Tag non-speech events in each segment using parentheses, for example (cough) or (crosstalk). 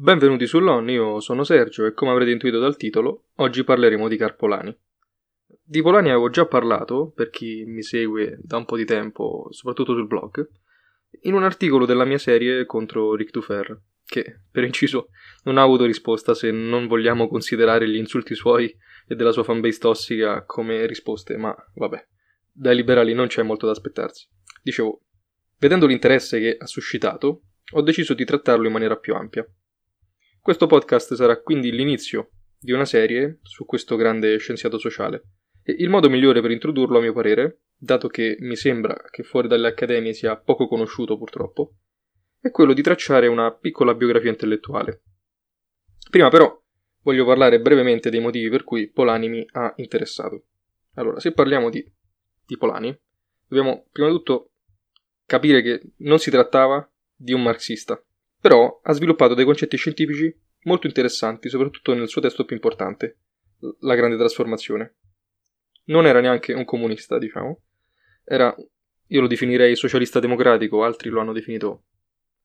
Benvenuti sull'ON, io sono Sergio e come avrete intuito dal titolo, oggi parleremo di Carpolani. Di Polani avevo già parlato, per chi mi segue da un po' di tempo, soprattutto sul blog, in un articolo della mia serie contro Rick Dufer, che, per inciso, non ha avuto risposta se non vogliamo considerare gli insulti suoi e della sua fanbase tossica come risposte, ma vabbè, dai liberali non c'è molto da aspettarsi. Dicevo, vedendo l'interesse che ha suscitato, ho deciso di trattarlo in maniera più ampia. Questo podcast sarà quindi l'inizio di una serie su questo grande scienziato sociale. E il modo migliore per introdurlo, a mio parere, dato che mi sembra che fuori dalle accademie sia poco conosciuto purtroppo, è quello di tracciare una piccola biografia intellettuale. Prima però voglio parlare brevemente dei motivi per cui Polani mi ha interessato. Allora, se parliamo di, di Polani, dobbiamo prima di tutto capire che non si trattava di un marxista, però ha sviluppato dei concetti scientifici molto interessanti, soprattutto nel suo testo più importante, La grande trasformazione. Non era neanche un comunista, diciamo. Era, io lo definirei socialista democratico, altri lo hanno definito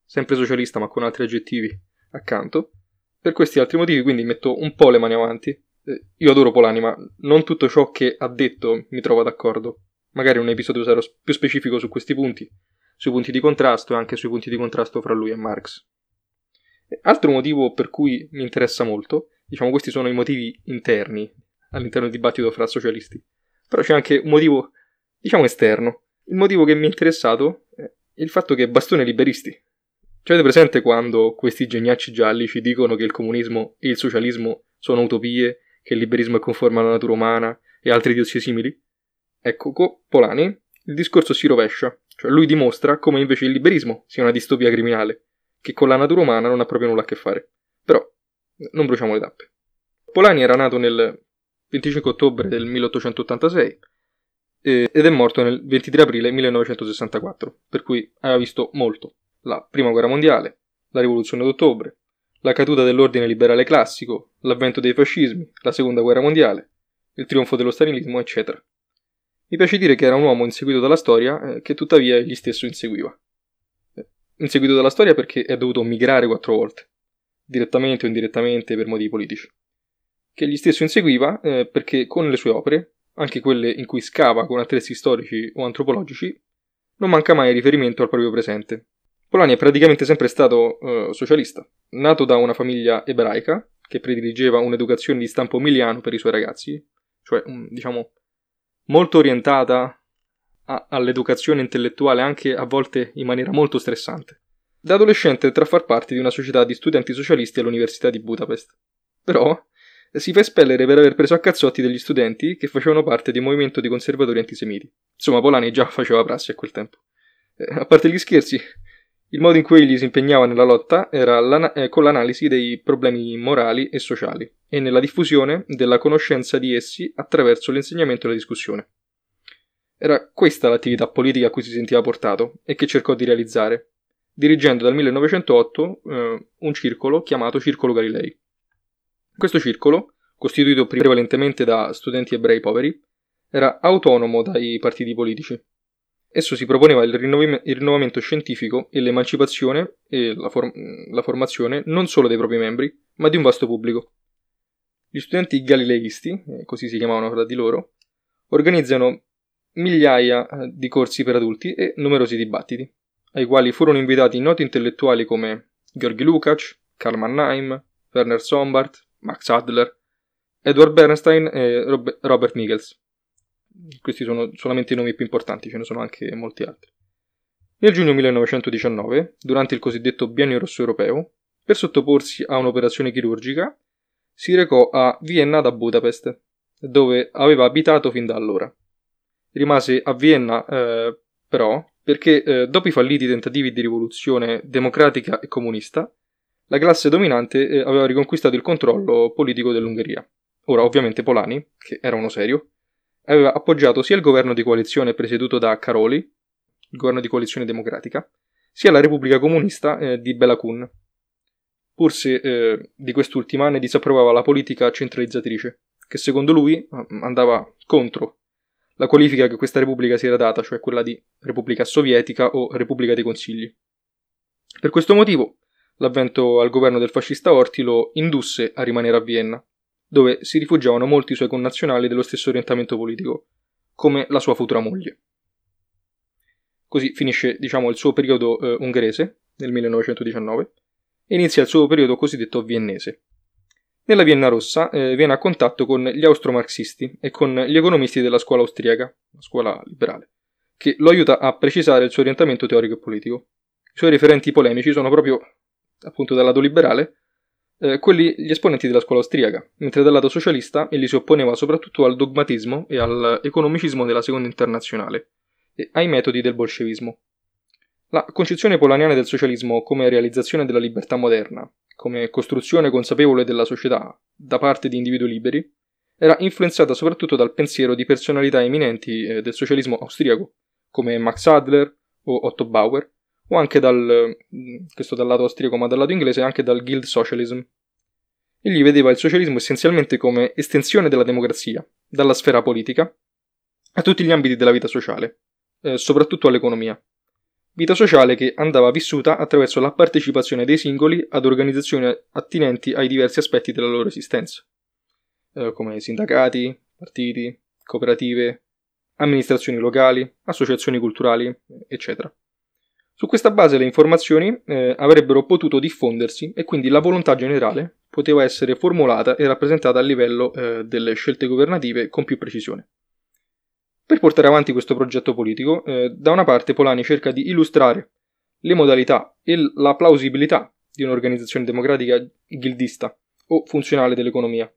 sempre socialista ma con altri aggettivi accanto. Per questi altri motivi quindi metto un po' le mani avanti. Eh, io adoro Polani, ma non tutto ciò che ha detto mi trova d'accordo. Magari un episodio sarà più specifico su questi punti, sui punti di contrasto e anche sui punti di contrasto fra lui e Marx. Altro motivo per cui mi interessa molto, diciamo questi sono i motivi interni all'interno del dibattito fra socialisti, però c'è anche un motivo, diciamo, esterno. Il motivo che mi è interessato è il fatto che bastone liberisti. Cioè, avete presente quando questi geniacci gialli ci dicono che il comunismo e il socialismo sono utopie, che il liberismo è conforme alla natura umana e altri idiozie simili? Ecco, con Polani il discorso si rovescia, cioè lui dimostra come invece il liberismo sia una distopia criminale, che con la natura umana non ha proprio nulla a che fare. Però, non bruciamo le tappe. Polani era nato nel 25 ottobre del 1886 ed è morto nel 23 aprile 1964, per cui aveva visto molto. La Prima Guerra Mondiale, la Rivoluzione d'Ottobre, la caduta dell'ordine liberale classico, l'avvento dei fascismi, la Seconda Guerra Mondiale, il trionfo dello stalinismo, eccetera. Mi piace dire che era un uomo inseguito dalla storia eh, che tuttavia egli stesso inseguiva. Eh, inseguito dalla storia perché è dovuto migrare quattro volte, direttamente o indirettamente per motivi politici. Che egli stesso inseguiva eh, perché con le sue opere, anche quelle in cui scava con attrezzi storici o antropologici, non manca mai riferimento al proprio presente. Polani è praticamente sempre stato eh, socialista, nato da una famiglia ebraica che prediligeva un'educazione di stampo miliano per i suoi ragazzi, cioè un, diciamo molto orientata a, all'educazione intellettuale anche a volte in maniera molto stressante. Da adolescente entra a far parte di una società di studenti socialisti all'Università di Budapest. Però si fa espellere per aver preso a cazzotti degli studenti che facevano parte di un movimento di conservatori antisemiti. Insomma, Polani già faceva prassi a quel tempo. Eh, a parte gli scherzi, il modo in cui egli si impegnava nella lotta era eh, con l'analisi dei problemi morali e sociali e nella diffusione della conoscenza di essi attraverso l'insegnamento e la discussione. Era questa l'attività politica a cui si sentiva portato e che cercò di realizzare, dirigendo dal 1908 eh, un circolo chiamato Circolo Galilei. Questo circolo, costituito prevalentemente da studenti ebrei poveri, era autonomo dai partiti politici Esso si proponeva il, rinnovi- il rinnovamento scientifico e l'emancipazione e la, for- la formazione non solo dei propri membri, ma di un vasto pubblico. Gli studenti galileisti, eh, così si chiamavano fra di loro, organizzano migliaia eh, di corsi per adulti e numerosi dibattiti, ai quali furono invitati noti intellettuali come Georgi Lukács, Karl Mannheim, Werner Sombart, Max Adler, Edward Bernstein e Robert Michels. Questi sono solamente i nomi più importanti, ce ne sono anche molti altri. Nel giugno 1919, durante il cosiddetto Biennio Rosso Europeo, per sottoporsi a un'operazione chirurgica, si recò a Vienna da Budapest, dove aveva abitato fin da allora. Rimase a Vienna, eh, però, perché eh, dopo i falliti tentativi di rivoluzione democratica e comunista, la classe dominante eh, aveva riconquistato il controllo politico dell'Ungheria. Ora, ovviamente, Polani, che era uno serio, aveva appoggiato sia il governo di coalizione presieduto da Caroli, il governo di coalizione democratica, sia la Repubblica Comunista eh, di Bela Kun. Pur se eh, di quest'ultima ne disapprovava la politica centralizzatrice, che secondo lui eh, andava contro la qualifica che questa Repubblica si era data, cioè quella di Repubblica Sovietica o Repubblica dei Consigli. Per questo motivo, l'avvento al governo del fascista Orti lo indusse a rimanere a Vienna, dove si rifugiavano molti suoi connazionali dello stesso orientamento politico, come la sua futura moglie. Così finisce, diciamo, il suo periodo eh, ungherese, nel 1919, e inizia il suo periodo cosiddetto viennese. Nella Vienna Rossa eh, viene a contatto con gli austromarxisti e con gli economisti della scuola austriaca, la scuola liberale, che lo aiuta a precisare il suo orientamento teorico e politico. I suoi referenti polemici sono proprio, appunto dal lato liberale, eh, quelli gli esponenti della scuola austriaca, mentre dal lato socialista egli si opponeva soprattutto al dogmatismo e all'economicismo della seconda internazionale e ai metodi del bolscevismo. La concezione polaniana del socialismo come realizzazione della libertà moderna, come costruzione consapevole della società da parte di individui liberi, era influenzata soprattutto dal pensiero di personalità eminenti eh, del socialismo austriaco, come Max Adler o Otto Bauer, o anche dal, questo dal lato austriaco ma dal lato inglese, anche dal Guild Socialism. Egli vedeva il socialismo essenzialmente come estensione della democrazia, dalla sfera politica, a tutti gli ambiti della vita sociale, eh, soprattutto all'economia. Vita sociale che andava vissuta attraverso la partecipazione dei singoli ad organizzazioni attinenti ai diversi aspetti della loro esistenza, eh, come sindacati, partiti, cooperative, amministrazioni locali, associazioni culturali, eccetera. Su questa base le informazioni eh, avrebbero potuto diffondersi e quindi la volontà generale poteva essere formulata e rappresentata a livello eh, delle scelte governative con più precisione. Per portare avanti questo progetto politico, eh, da una parte Polani cerca di illustrare le modalità e la plausibilità di un'organizzazione democratica ghildista o funzionale dell'economia,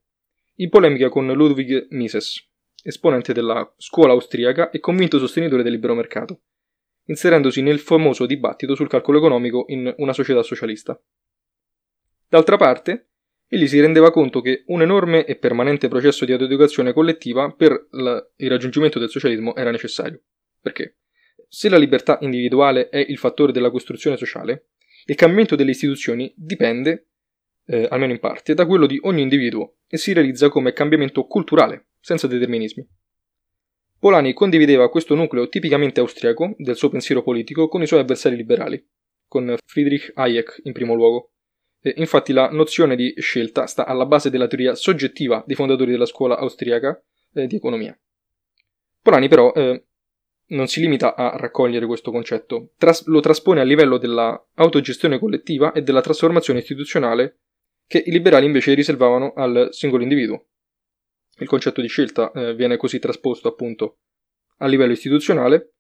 in polemica con Ludwig Mises, esponente della scuola austriaca e convinto sostenitore del libero mercato, inserendosi nel famoso dibattito sul calcolo economico in una società socialista. D'altra parte, egli si rendeva conto che un enorme e permanente processo di autoeducazione collettiva per la, il raggiungimento del socialismo era necessario. Perché? Se la libertà individuale è il fattore della costruzione sociale, il cambiamento delle istituzioni dipende, eh, almeno in parte, da quello di ogni individuo e si realizza come cambiamento culturale, senza determinismi. Polani condivideva questo nucleo tipicamente austriaco del suo pensiero politico con i suoi avversari liberali, con Friedrich Hayek in primo luogo. E infatti la nozione di scelta sta alla base della teoria soggettiva dei fondatori della scuola austriaca eh, di economia. Polani però eh, non si limita a raccogliere questo concetto, tras- lo traspone a livello della autogestione collettiva e della trasformazione istituzionale che i liberali invece riservavano al singolo individuo. Il concetto di scelta eh, viene così trasposto appunto a livello istituzionale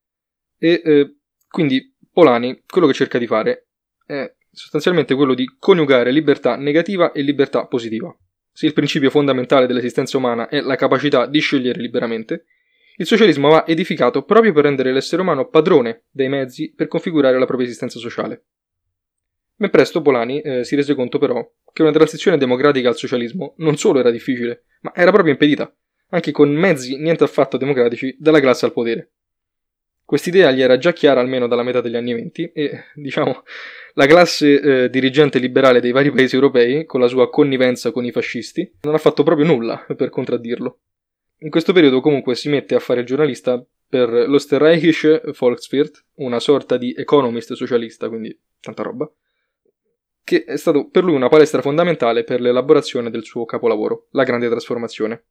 e eh, quindi Polani quello che cerca di fare è sostanzialmente quello di coniugare libertà negativa e libertà positiva. Se il principio fondamentale dell'esistenza umana è la capacità di scegliere liberamente, il socialismo va edificato proprio per rendere l'essere umano padrone dei mezzi per configurare la propria esistenza sociale. Ben presto Polani eh, si rese conto però che una transizione democratica al socialismo non solo era difficile, ma era proprio impedita, anche con mezzi niente affatto democratici, dalla classe al potere. Quest'idea gli era già chiara almeno dalla metà degli anni venti e, diciamo, la classe eh, dirigente liberale dei vari paesi europei, con la sua connivenza con i fascisti, non ha fatto proprio nulla per contraddirlo. In questo periodo comunque si mette a fare il giornalista per l'Österreichische Volkswirt, una sorta di economist socialista, quindi tanta roba, che è stato per lui una palestra fondamentale per l'elaborazione del suo capolavoro, La Grande Trasformazione,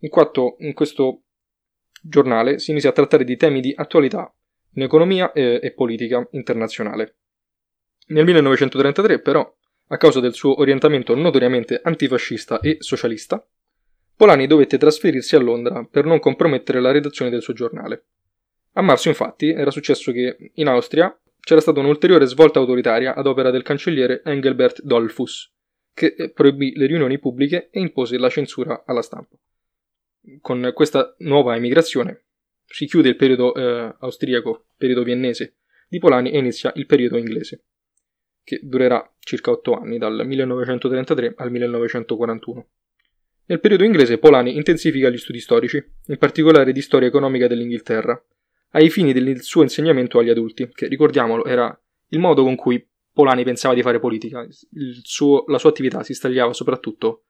in quanto in questo giornale si inizia a trattare di temi di attualità in economia e, e politica internazionale. Nel 1933, però, a causa del suo orientamento notoriamente antifascista e socialista, Polani dovette trasferirsi a Londra per non compromettere la redazione del suo giornale. A marzo, infatti, era successo che in Austria c'era stata un'ulteriore svolta autoritaria ad opera del cancelliere Engelbert Dollfuss, che proibì le riunioni pubbliche e impose la censura alla stampa. Con questa nuova emigrazione si chiude il periodo eh, austriaco, periodo viennese di Polani e inizia il periodo inglese, che durerà circa otto anni, dal 1933 al 1941. Nel periodo inglese Polani intensifica gli studi storici, in particolare di storia economica dell'Inghilterra, ai fini del suo insegnamento agli adulti, che ricordiamolo era il modo con cui Polani pensava di fare politica. Suo, la sua attività si stagliava soprattutto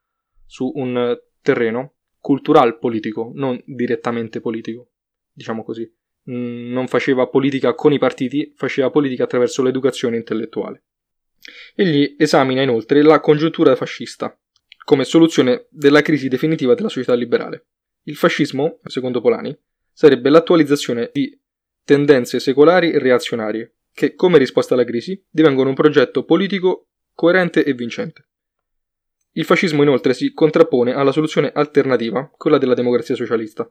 su un terreno cultural politico, non direttamente politico, diciamo così. Mm, non faceva politica con i partiti, faceva politica attraverso l'educazione intellettuale. Egli esamina inoltre la congiuntura fascista come soluzione della crisi definitiva della società liberale. Il fascismo, secondo Polani, sarebbe l'attualizzazione di tendenze secolari e reazionarie che, come risposta alla crisi, divengono un progetto politico coerente e vincente. Il fascismo inoltre si contrappone alla soluzione alternativa, quella della democrazia socialista.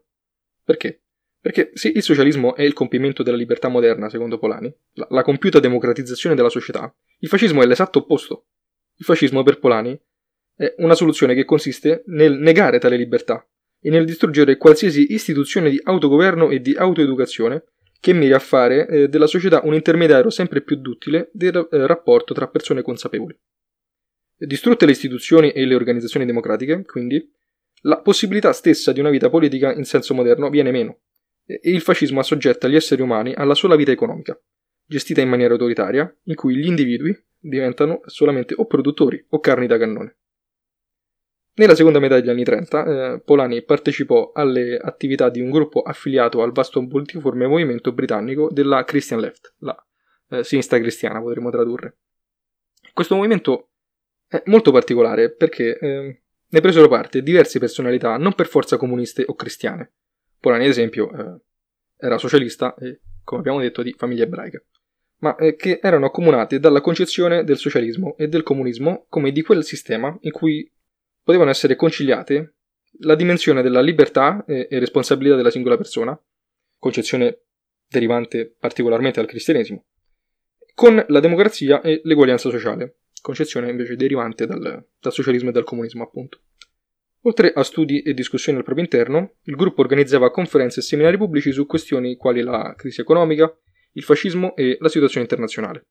Perché? Perché se il socialismo è il compimento della libertà moderna, secondo Polani, la, la compiuta democratizzazione della società, il fascismo è l'esatto opposto. Il fascismo, per Polani, è una soluzione che consiste nel negare tale libertà e nel distruggere qualsiasi istituzione di autogoverno e di autoeducazione che miri a fare eh, della società un intermediario sempre più duttile del eh, rapporto tra persone consapevoli. Distrutte le istituzioni e le organizzazioni democratiche, quindi, la possibilità stessa di una vita politica in senso moderno viene meno e il fascismo assoggetta gli esseri umani alla sola vita economica, gestita in maniera autoritaria, in cui gli individui diventano solamente o produttori o carni da cannone. Nella seconda metà degli anni 30, eh, Polani partecipò alle attività di un gruppo affiliato al vasto multiforme movimento britannico della Christian Left, la eh, sinistra cristiana potremmo tradurre. Questo movimento è molto particolare perché eh, ne presero parte diverse personalità non per forza comuniste o cristiane, Polani, ad esempio, eh, era socialista e, come abbiamo detto, di famiglia ebraica, ma eh, che erano accomunate dalla concezione del socialismo e del comunismo come di quel sistema in cui potevano essere conciliate la dimensione della libertà e, e responsabilità della singola persona, concezione derivante particolarmente dal cristianesimo, con la democrazia e l'eguaglianza sociale, concezione invece derivante dal, dal socialismo e dal comunismo, appunto. Oltre a studi e discussioni al proprio interno, il gruppo organizzava conferenze e seminari pubblici su questioni quali la crisi economica, il fascismo e la situazione internazionale.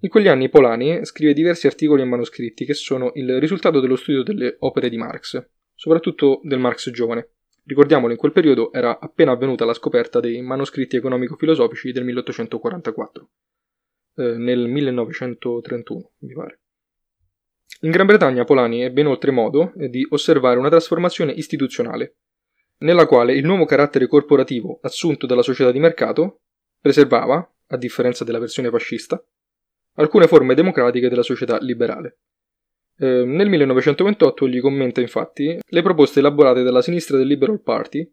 In quegli anni Polani scrive diversi articoli e manoscritti che sono il risultato dello studio delle opere di Marx, soprattutto del Marx giovane. Ricordiamolo, in quel periodo era appena avvenuta la scoperta dei manoscritti economico-filosofici del 1844, eh, nel 1931, mi pare. In Gran Bretagna Polani ebbe inoltre modo di osservare una trasformazione istituzionale, nella quale il nuovo carattere corporativo assunto dalla società di mercato preservava, a differenza della versione fascista, alcune forme democratiche della società liberale. Eh, nel 1928 gli commenta infatti le proposte elaborate dalla sinistra del Liberal Party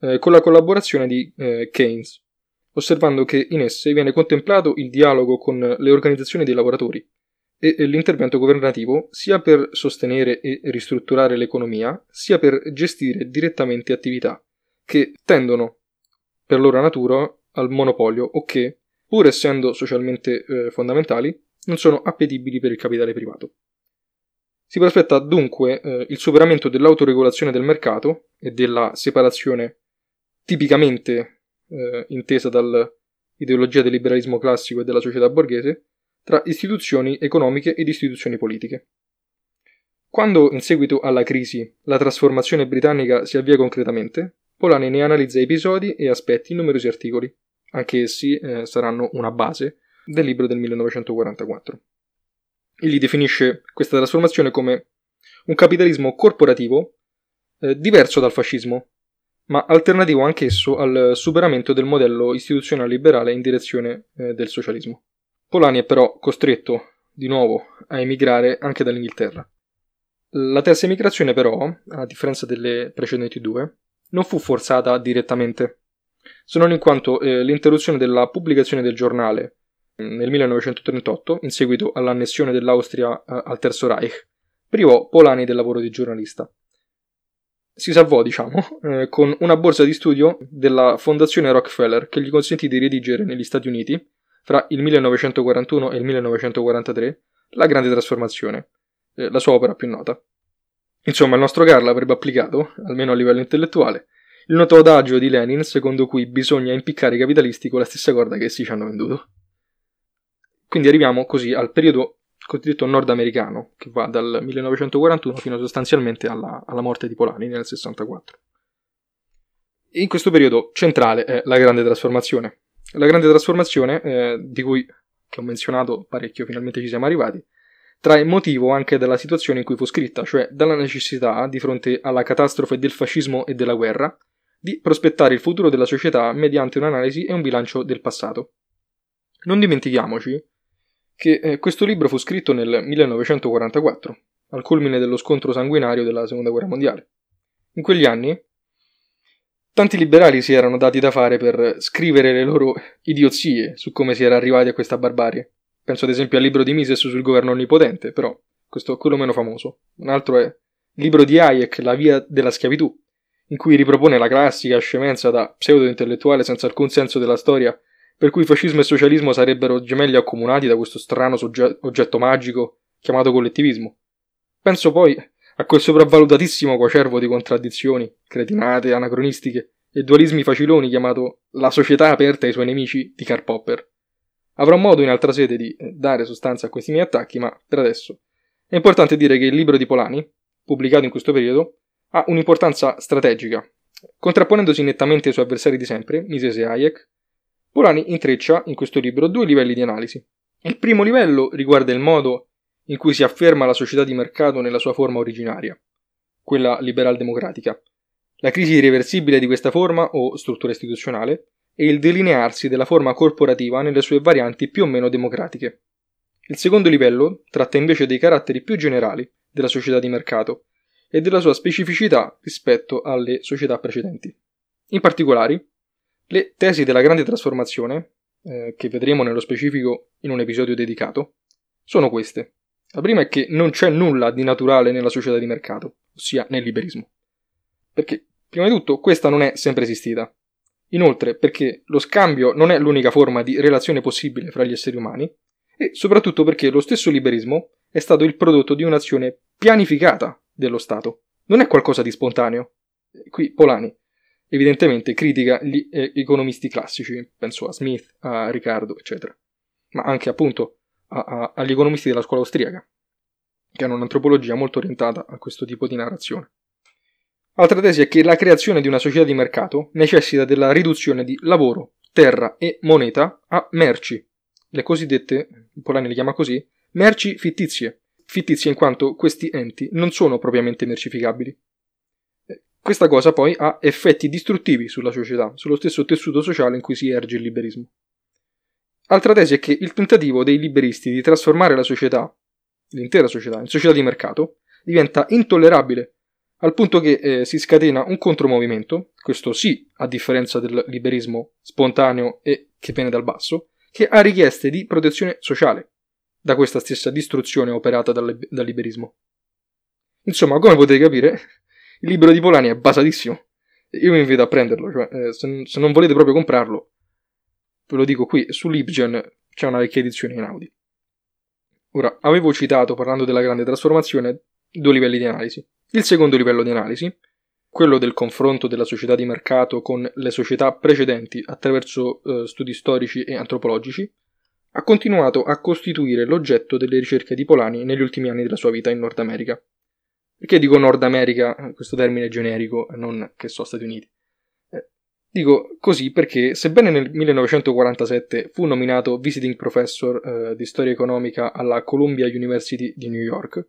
eh, con la collaborazione di eh, Keynes, osservando che in esse viene contemplato il dialogo con le organizzazioni dei lavoratori, e l'intervento governativo sia per sostenere e ristrutturare l'economia, sia per gestire direttamente attività che tendono per loro natura al monopolio o che, pur essendo socialmente eh, fondamentali, non sono appetibili per il capitale privato. Si prospetta dunque eh, il superamento dell'autoregolazione del mercato e della separazione tipicamente eh, intesa dall'ideologia del liberalismo classico e della società borghese tra istituzioni economiche ed istituzioni politiche. Quando, in seguito alla crisi, la trasformazione britannica si avvia concretamente, Polani ne analizza episodi e aspetti in numerosi articoli, anche essi eh, saranno una base del libro del 1944. Egli definisce questa trasformazione come un capitalismo corporativo eh, diverso dal fascismo, ma alternativo anch'esso al superamento del modello istituzionale liberale in direzione eh, del socialismo. Polani è però costretto di nuovo a emigrare anche dall'Inghilterra. La terza emigrazione però, a differenza delle precedenti due, non fu forzata direttamente, se non in quanto eh, l'interruzione della pubblicazione del giornale mm, nel 1938, in seguito all'annessione dell'Austria eh, al Terzo Reich, privò Polani del lavoro di giornalista. Si salvò, diciamo, (laughs) eh, con una borsa di studio della Fondazione Rockefeller che gli consentì di redigere negli Stati Uniti fra il 1941 e il 1943, La Grande Trasformazione, eh, la sua opera più nota. Insomma, il nostro Carlo avrebbe applicato, almeno a livello intellettuale, il noto adagio di Lenin secondo cui bisogna impiccare i capitalisti con la stessa corda che essi ci hanno venduto. Quindi arriviamo così al periodo cosiddetto nordamericano, che va dal 1941 fino sostanzialmente alla, alla morte di Polani nel 64. In questo periodo centrale è la grande trasformazione, la grande trasformazione, eh, di cui che ho menzionato parecchio, finalmente ci siamo arrivati, trae motivo anche dalla situazione in cui fu scritta, cioè dalla necessità, di fronte alla catastrofe del fascismo e della guerra, di prospettare il futuro della società mediante un'analisi e un bilancio del passato. Non dimentichiamoci che eh, questo libro fu scritto nel 1944, al culmine dello scontro sanguinario della Seconda Guerra Mondiale. In quegli anni tanti liberali si erano dati da fare per scrivere le loro idiozie su come si era arrivati a questa barbarie. Penso ad esempio al libro di Mises sul governo onnipotente, però questo è quello meno famoso. Un altro è il libro di Hayek, La via della schiavitù, in cui ripropone la classica scemenza da pseudo-intellettuale senza alcun senso della storia, per cui fascismo e socialismo sarebbero gemelli accomunati da questo strano sogge- oggetto magico chiamato collettivismo. Penso poi a quel sopravvalutatissimo coacervo di contraddizioni, cretinate, anacronistiche e dualismi faciloni chiamato La società aperta ai suoi nemici di Karl Popper. Avrò modo in altra sede di dare sostanza a questi miei attacchi, ma per adesso è importante dire che il libro di Polani, pubblicato in questo periodo, ha un'importanza strategica. Contrapponendosi nettamente ai suoi avversari di sempre, Mises e Hayek, Polani intreccia in questo libro due livelli di analisi. Il primo livello riguarda il modo in cui si afferma la società di mercato nella sua forma originaria, quella liberal-democratica, la crisi irreversibile di questa forma o struttura istituzionale e il delinearsi della forma corporativa nelle sue varianti più o meno democratiche. Il secondo livello tratta invece dei caratteri più generali della società di mercato e della sua specificità rispetto alle società precedenti. In particolare, le tesi della grande trasformazione, eh, che vedremo nello specifico in un episodio dedicato, sono queste. La prima è che non c'è nulla di naturale nella società di mercato, ossia nel liberismo. Perché, prima di tutto, questa non è sempre esistita. Inoltre, perché lo scambio non è l'unica forma di relazione possibile fra gli esseri umani, e soprattutto perché lo stesso liberismo è stato il prodotto di un'azione pianificata dello Stato. Non è qualcosa di spontaneo. Qui Polani evidentemente critica gli eh, economisti classici, penso a Smith, a Riccardo, eccetera, ma anche appunto a, a, agli economisti della scuola austriaca, che hanno un'antropologia molto orientata a questo tipo di narrazione. Altra tesi è che la creazione di una società di mercato necessita della riduzione di lavoro, terra e moneta a merci, le cosiddette, Polanyi le chiama così, merci fittizie, fittizie in quanto questi enti non sono propriamente mercificabili. Questa cosa poi ha effetti distruttivi sulla società, sullo stesso tessuto sociale in cui si erge il liberismo. Altra tesi è che il tentativo dei liberisti di trasformare la società, l'intera società, in società di mercato, diventa intollerabile, al punto che eh, si scatena un contromovimento, questo sì, a differenza del liberismo spontaneo e che viene dal basso, che ha richieste di protezione sociale da questa stessa distruzione operata dal, dal liberismo. Insomma, come potete capire, il libro di Polani è basatissimo. Io vi invito a prenderlo, cioè, eh, se, se non volete proprio comprarlo, ve lo dico qui, su Libgen c'è una vecchia edizione in Audi. Ora, avevo citato, parlando della grande trasformazione, due livelli di analisi. Il secondo livello di analisi, quello del confronto della società di mercato con le società precedenti attraverso eh, studi storici e antropologici, ha continuato a costituire l'oggetto delle ricerche di Polani negli ultimi anni della sua vita in Nord America. Perché dico Nord America, questo termine generico, non che so Stati Uniti? Dico così perché, sebbene nel 1947 fu nominato visiting professor eh, di storia economica alla Columbia University di New York,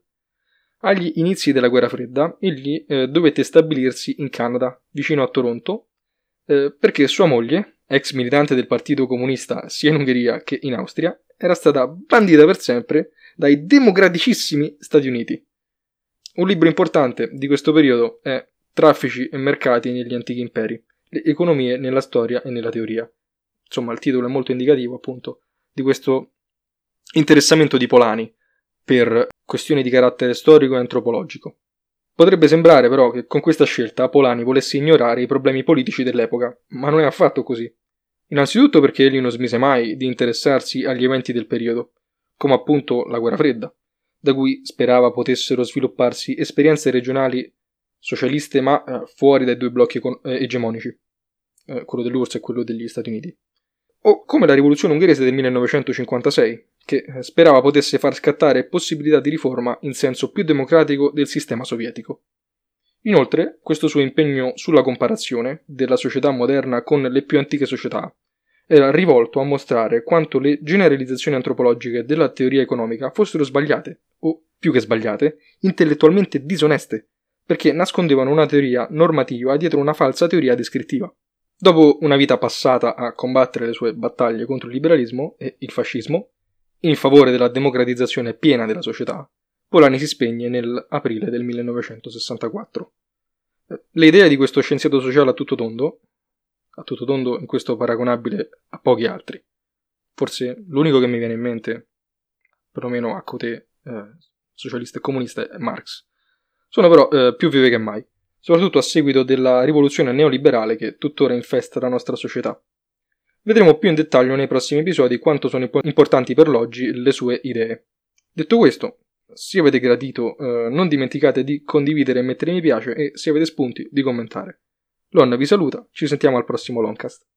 agli inizi della guerra fredda egli eh, dovette stabilirsi in Canada, vicino a Toronto, eh, perché sua moglie, ex militante del Partito Comunista sia in Ungheria che in Austria, era stata bandita per sempre dai democraticissimi Stati Uniti. Un libro importante di questo periodo è Traffici e mercati negli antichi imperi le economie nella storia e nella teoria. Insomma, il titolo è molto indicativo, appunto, di questo interessamento di Polani per questioni di carattere storico e antropologico. Potrebbe sembrare però che con questa scelta Polani volesse ignorare i problemi politici dell'epoca, ma non è affatto così. Innanzitutto perché egli non smise mai di interessarsi agli eventi del periodo, come appunto la guerra fredda, da cui sperava potessero svilupparsi esperienze regionali socialiste ma eh, fuori dai due blocchi econ- eh, egemonici, eh, quello dell'URSS e quello degli Stati Uniti. O come la rivoluzione ungherese del 1956, che eh, sperava potesse far scattare possibilità di riforma in senso più democratico del sistema sovietico. Inoltre, questo suo impegno sulla comparazione della società moderna con le più antiche società era rivolto a mostrare quanto le generalizzazioni antropologiche della teoria economica fossero sbagliate, o più che sbagliate, intellettualmente disoneste, perché nascondevano una teoria normativa dietro una falsa teoria descrittiva. Dopo una vita passata a combattere le sue battaglie contro il liberalismo e il fascismo, in favore della democratizzazione piena della società, Polani si spegne nell'aprile del 1964. Le idee di questo scienziato sociale a tutto tondo, a tutto tondo in questo paragonabile a pochi altri, forse l'unico che mi viene in mente, perlomeno a cote eh, socialista e comunista, è Marx, sono però eh, più vive che mai, soprattutto a seguito della rivoluzione neoliberale che tuttora infesta la nostra società. Vedremo più in dettaglio nei prossimi episodi quanto sono importanti per l'oggi le sue idee. Detto questo, se avete gradito, eh, non dimenticate di condividere e mettere mi piace e se avete spunti di commentare. Lonna vi saluta, ci sentiamo al prossimo Longcast.